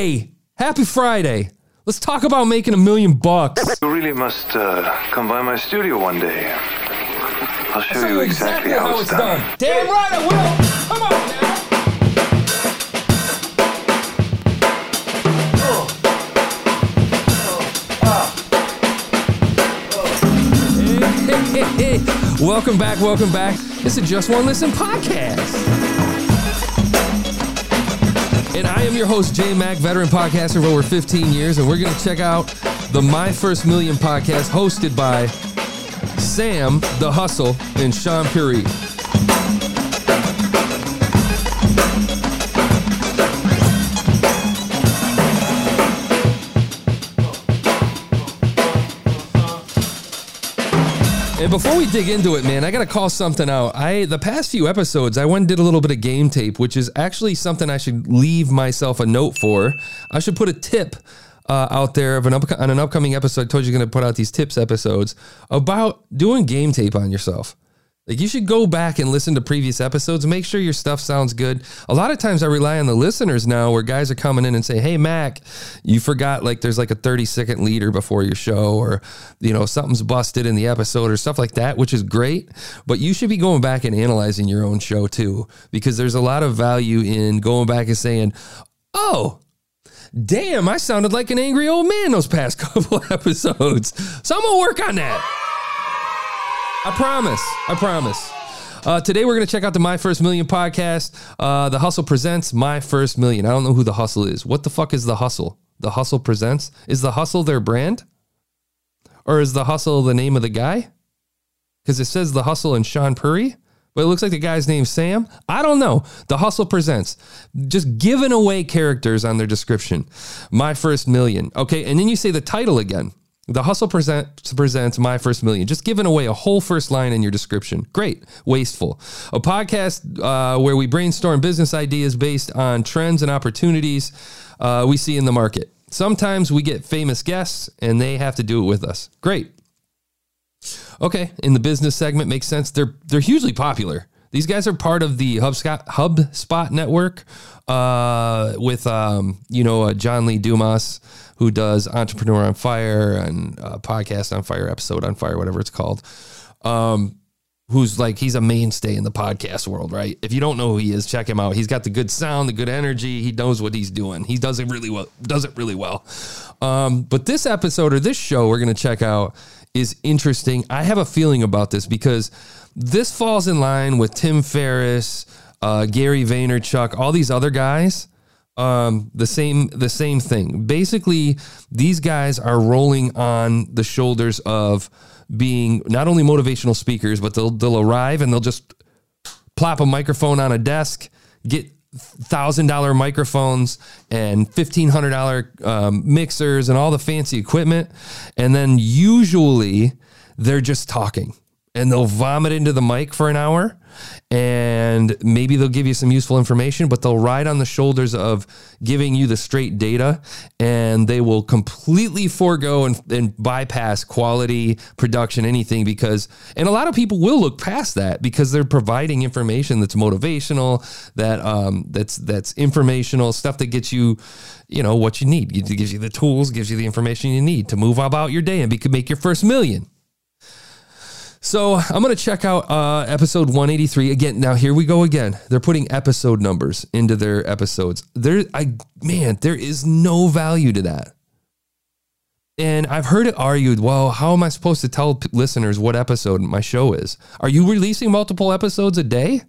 Friday. Happy Friday. Let's talk about making a million bucks. You really must uh, come by my studio one day. I'll show you exactly, how, it's done. Damn right I will. Come on now. Hey, hey, hey. Welcome back, welcome back. It's is Just One Listen podcast. And I am your host, Jay Mack, veteran podcaster of over 15 years, and we're going to check out the My First Million podcast hosted by Sam, The Hustle, and Shaan Puri. And before we dig into it, man, I gotta call something out. I the past few episodes, I went and did a little bit of game tape, which is actually something I should leave myself a note for. I should put a tip uh, out there of an up, on an upcoming episode. I told you going to put out these tips episodes about doing game tape on yourself. Like you should go back and listen to previous episodes. Make sure your stuff sounds good. A lot of times I rely on the listeners now where guys are coming in and say, Hey Mac, you forgot like there's like a 30 second leader before your show or, you know, something's busted in the episode or stuff like that, which is great. But you should be going back and analyzing your own show too, because there's a lot of value in going back and saying, Oh, damn, I sounded like an angry old man those past couple episodes. So I'm gonna work on that. I promise. I promise. Uh, today we're going to check out the My First Million podcast. Uh, the Hustle presents My First Million. I don't know who the Hustle is. What the fuck is the Hustle? The Hustle presents. Is the Hustle their brand, or is the Hustle the name of the guy? Because it says the Hustle and Shaan Puri, but it looks like the guy's name's Sam. I don't know. The Hustle presents. Just giving away characters on their description. My First Million. Okay, and then you say the title again. The Hustle present, presents My First Million, just giving away a whole first line in your description. Great, wasteful. A podcast uh, where we brainstorm business ideas based on trends and opportunities uh, we see in the market. Sometimes we get famous guests and they have to do it with us. Great. Okay, in the business segment makes sense. They're they're hugely popular. These guys are part of the HubSpot, HubSpot network uh, with um, you know uh, John Lee Dumas who does Entrepreneur on Fire and uh, Podcast on Fire, Episode on Fire, whatever it's called. Um, who's like he's a mainstay in the podcast world, right? If you don't know who he is, check him out. He's got the good sound, the good energy. He knows what he's doing. He does it really well. Does it really well. Um, but this episode or this show we're going to check out is interesting. I have a feeling about this because this falls in line with Tim Ferriss, uh, Gary Vaynerchuk, all these other guys um, the same the same thing. Basically, these guys are rolling on the shoulders of being not only motivational speakers, but they'll they'll arrive and they'll just plop a microphone on a desk, get thousand dollar microphones and fifteen hundred dollar um, mixers and all the fancy equipment, and then usually they're just talking and they'll vomit into the mic for an hour and maybe they'll give you some useful information, but they'll ride on the shoulders of giving you the straight data and they will completely forego and, and, bypass quality, production, anything because, and a lot of people will look past that because they're providing information that's motivational, that, um, that's, that's informational stuff that gets you, you know, what you need. It gives you the tools, gives you the information you need to move about your day and be, make your first million. So I'm going to check out uh, episode 183 again. Now here we go again. They're putting episode numbers into their episodes. There, I man, there is no value to that. And I've heard it argued. Well, how am I supposed to tell p- listeners what episode my show is? Are you releasing multiple episodes a day?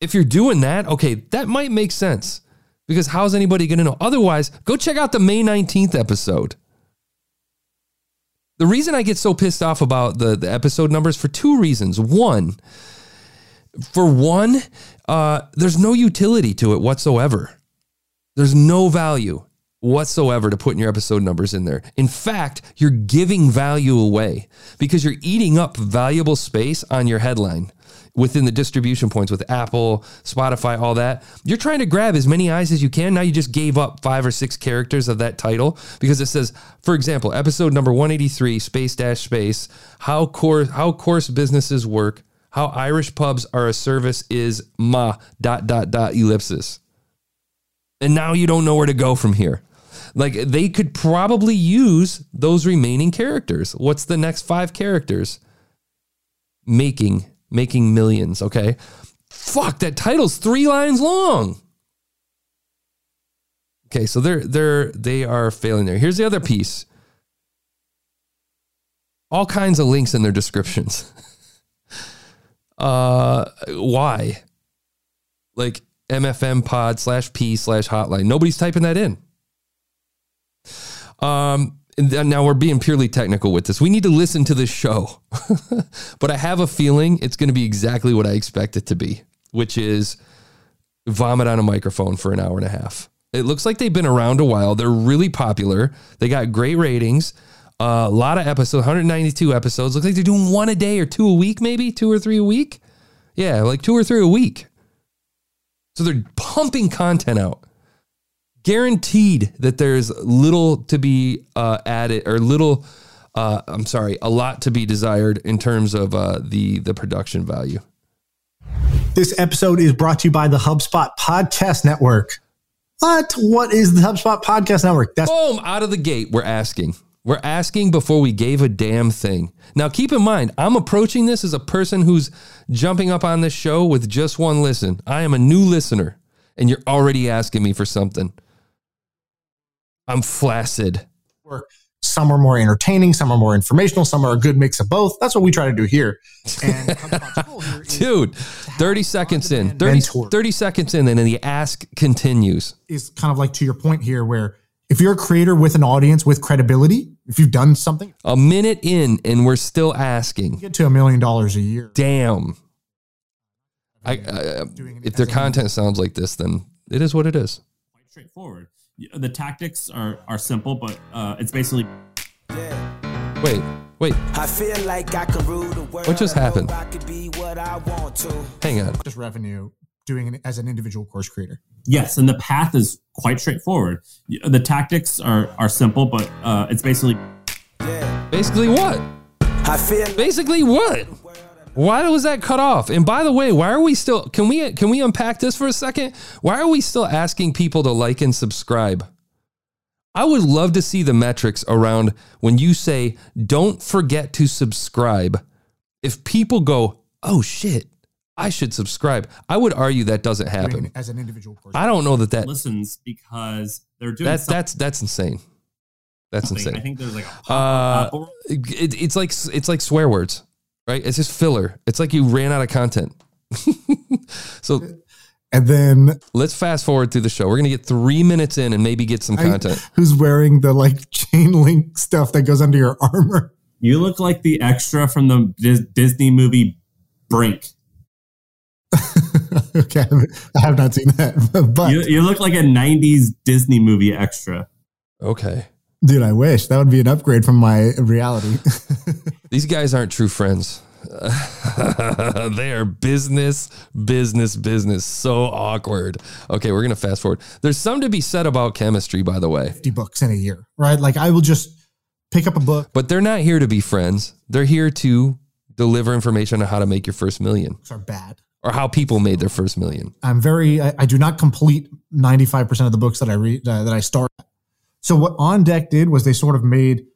If you're doing that, okay, that might make sense. Because how's anybody going to know? Otherwise, go check out the May 19th episode. The reason I get so pissed off about the, the episode numbers for two reasons. One, for one, uh, there's no utility to it whatsoever. There's no value whatsoever to putting your episode numbers in there. In fact, you're giving value away because you're eating up valuable space on your headline within the distribution points with Apple, Spotify, all that. You're trying to grab as many eyes as you can. Now you just gave up five or six characters of that title because it says, for example, episode number 183, space dash space, how course how course businesses work, how Irish pubs are a service is ma dot dot dot ellipsis. And now you don't know where to go from here. Like they could probably use those remaining characters. What's the next five characters? Making, making millions. Okay. Fuck, that title's three lines long. Okay, so they're they're they are failing there. Here's the other piece. All kinds of links in their descriptions. uh why? Like MFM pod slash P slash hotline. Nobody's typing that in. Um, now we're being purely technical with this. We need to listen to this show, but I have a feeling it's going to be exactly what I expect it to be, which is vomit on a microphone for an hour and a half. It looks like they've been around a while. They're really popular. They got great ratings. Uh, a lot of episodes, 192 episodes. Looks like they're doing one a day or two a week, maybe two or three a week. Yeah, like two or three a week. So they're pumping content out. Guaranteed that there's little to be uh, added or little, uh, I'm sorry, a lot to be desired in terms of uh, the the production value. This episode is brought to you by the HubSpot Podcast Network. What? What is the HubSpot Podcast Network? That's boom out of the gate. We're asking. We're asking before we gave a damn thing. Now, keep in mind, I'm approaching this as a person who's jumping up on this show with just one listen. I am a new listener, and you're already asking me for something. I'm flaccid. Some are more entertaining, some are more informational, some are a good mix of both. That's what we try to do here. And here Dude, 30 seconds in, 30, 30 seconds in, and then the ask continues. Is kind of like to your point here, where if you're a creator with an audience with credibility, if you've done something, a minute in and we're still asking, get to a million dollars a year. Damn. I, uh, if their content sounds like this, then it is what it is. Quite straightforward. The tactics are are simple, but uh, it's basically. Yeah. Wait, wait. I feel like I can rule the world. What just happened? Hang on. Just revenue doing it as an individual course creator. Yes, and the path is quite straightforward. The tactics are are simple, but uh, it's basically basically what? I feel basically what? Why was that cut off? And by the way, why are we still? Can we can we unpack this for a second? Why are we still asking people to like and subscribe? I would love to see the metrics around when you say don't forget to subscribe. If people go, oh shit, I should subscribe. I would argue that doesn't happen as an individual. Person. I don't know that that listens because they're doing that's that's that's insane. That's insane. I think there's like a uh, it, it's like it's like swear words, right? It's just filler. It's like you ran out of content. so, and then let's fast forward through the show. We're gonna get three minutes in and maybe get some content. I, who's wearing the like chain link stuff that goes under your armor? You look like the extra from the Disney movie Brink. okay, I have not seen that, but you, you, look like a '90s Disney movie extra. Okay, dude, I wish that would be an upgrade from my reality. These guys aren't true friends. they are business, business, business. So awkward. Okay, we're gonna fast forward. There's some to be said about chemistry, by the way. Fifty books in a year, right? Like I will just pick up a book. But they're not here to be friends. They're here to deliver information on how to make your first million. Books are bad or how people made their first million. I'm very, I, I do not complete 95% of the books that I read, uh, that I start. So what On Deck did was they sort of made.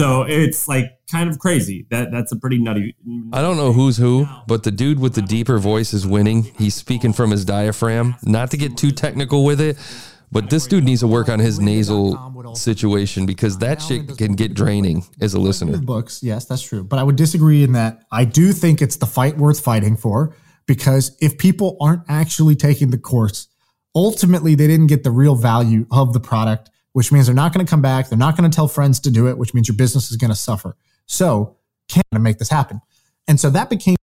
So it's like kind of crazy. That that's a pretty nutty. I don't know who's who, but the dude with the deeper voice is winning. He's speaking from his diaphragm. Not to get too technical with it, but this dude needs to work on his nasal situation because that shit can get draining as a listener. Books, yes, that's true. But I would disagree in that I do think it's the fight worth fighting for because if people aren't actually taking the course, ultimately they didn't get the real value of the product, which means they're not going to come back. They're not going to tell friends to do it, which means your business is going to suffer. So, can I make this happen? And so that became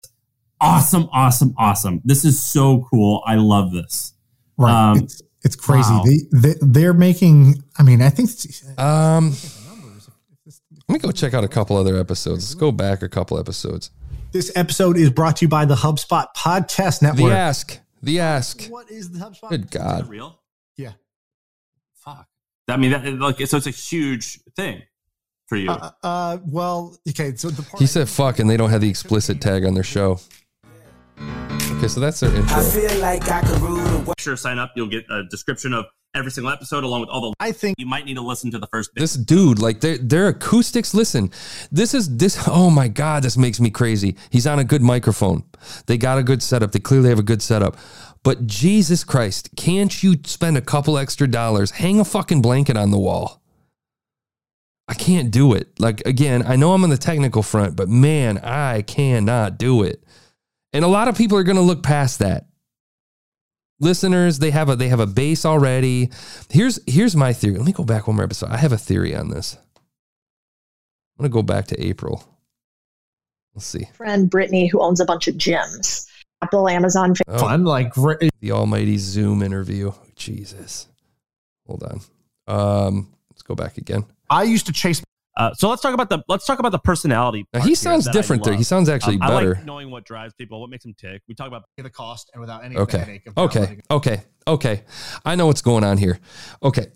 awesome, awesome, awesome. This is so cool. I love this. Right. Um, it's, it's crazy. Wow. They, they, are making, I mean, I think. Um, let me go check out a couple other episodes. Let's go back a couple episodes. This episode is brought to you by the HubSpot Podcast Network. The Ask. The Ask. What is the HubSpot? Good God. real? Yeah. Fuck. I mean, that, like, so it's a huge thing for you. Uh, uh well, okay. So the he said fuck, and they don't have the explicit tag on their show. Okay, so that's their intro. I feel like I could rule the world. Sure sign up. You'll get a description of every single episode along with all the. I think You might need to listen to the first bit. This dude, like their their acoustics. Listen, this is this. Oh my god, this makes me crazy. He's on a good microphone. They got a good setup. They clearly have a good setup. But Jesus Christ, can't you spend a couple extra dollars? Hang a fucking blanket on the wall. I can't do it. Like again, I know I'm on the technical front, but man, I cannot do it. And a lot of people are going to look past that. Listeners, they have a they have a base already. Here's here's my theory. Let me go back one more episode. I have a theory on this. I'm going to go back to April. Let's see. friend Brittany, who owns a bunch of gyms. Apple, Amazon, Oh, fun, like great. the almighty Zoom interview. Jesus. Hold on. Um, let's go back again. I used to chase Uh, so let's talk about the let's talk about the personality. Now, part he sounds different there. love. He sounds actually Um, I better. like knowing what drives people, what makes them tick. We talk about the cost and without any Okay. Okay. Okay. Okay. I know what's going on here. Okay.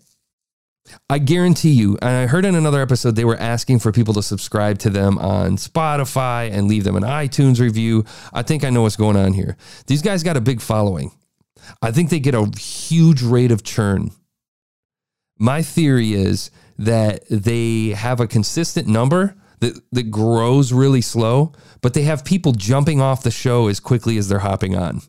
I guarantee you, and I heard in another episode they were asking for people to subscribe to them on Spotify and leave them an iTunes review. I think I know what's going on here. These guys got a big following. I think they get a huge rate of churn. My theory is that they have a consistent number that, that grows really slow, but they have people jumping off the show as quickly as they're hopping on.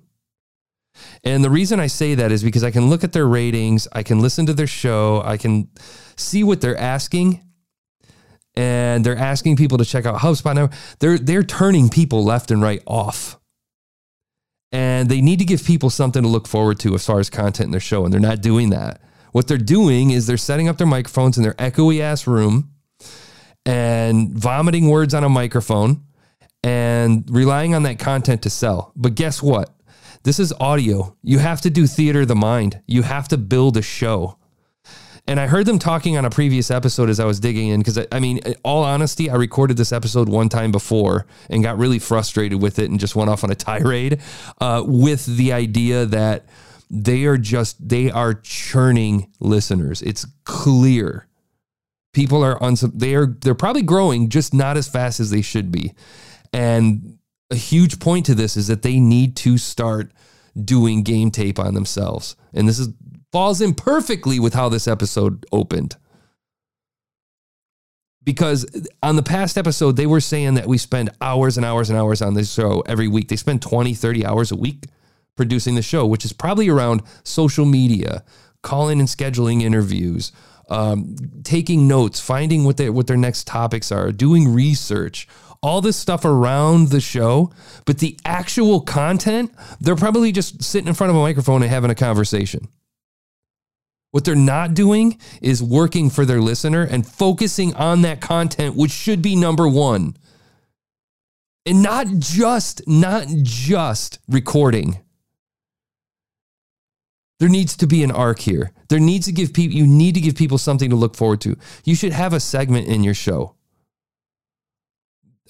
And the reason I say that is because I can look at their ratings, I can listen to their show, I can see what they're asking. And they're asking people to check out HubSpot now. They're they're turning people left and right off. And they need to give people something to look forward to as far as content in their show, and they're not doing that. What they're doing is they're setting up their microphones in their echoey ass room and vomiting words on a microphone and relying on that content to sell. But guess what? This is audio. You have to do theater of the mind. You have to build a show. And I heard them talking on a previous episode as I was digging in because I, I mean, all honesty, I recorded this episode one time before and got really frustrated with it and just went off on a tirade uh, with the idea that they are just they are churning listeners. It's clear people are on they are they're probably growing just not as fast as they should be. And a huge point to this is that they need to start doing game tape on themselves. And this is falls in perfectly with how this episode opened. Because on the past episode, they were saying that we spend hours and hours and hours on this show every week. They spend 20, 30 hours a week producing the show, which is probably around social media, calling and scheduling interviews, um, taking notes, finding what, they, what their next topics are, doing research, all this stuff around the show. But the actual content, they're probably just sitting in front of a microphone and having a conversation. What they're not doing is working for their listener and focusing on that content, which should be number one. And not just, not just recording. There needs to be an arc here. There needs to give people, you need to give people something to look forward to. You should have a segment in your show.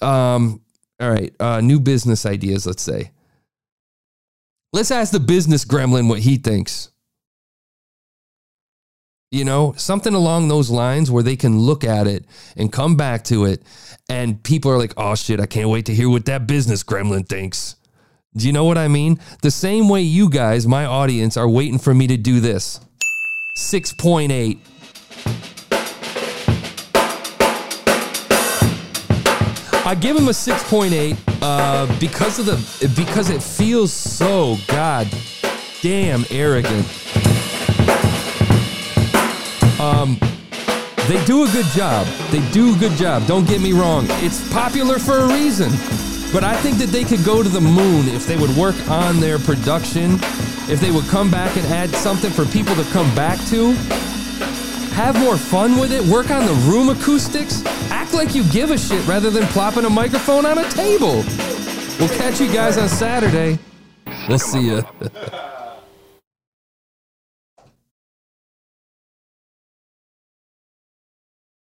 Um, all right, uh, new business ideas, let's say. Let's ask the business gremlin what he thinks. You know, something along those lines where they can look at it and come back to it, and people are like, oh shit, I can't wait to hear what that business gremlin thinks. Do you know what I mean? The same way you guys, my audience, are waiting for me to do this. 6.8. I give him a 6.8 uh, because of the because it feels so god damn arrogant. Um, they do a good job. They do a good job. Don't get me wrong. It's popular for a reason. But I think that they could go to the moon if they would work on their production, if they would come back and add something for people to come back to. Have more fun with it, work on the room acoustics, act like you give a shit rather than plopping a microphone on a table. We'll catch you guys on Saturday. We'll see you.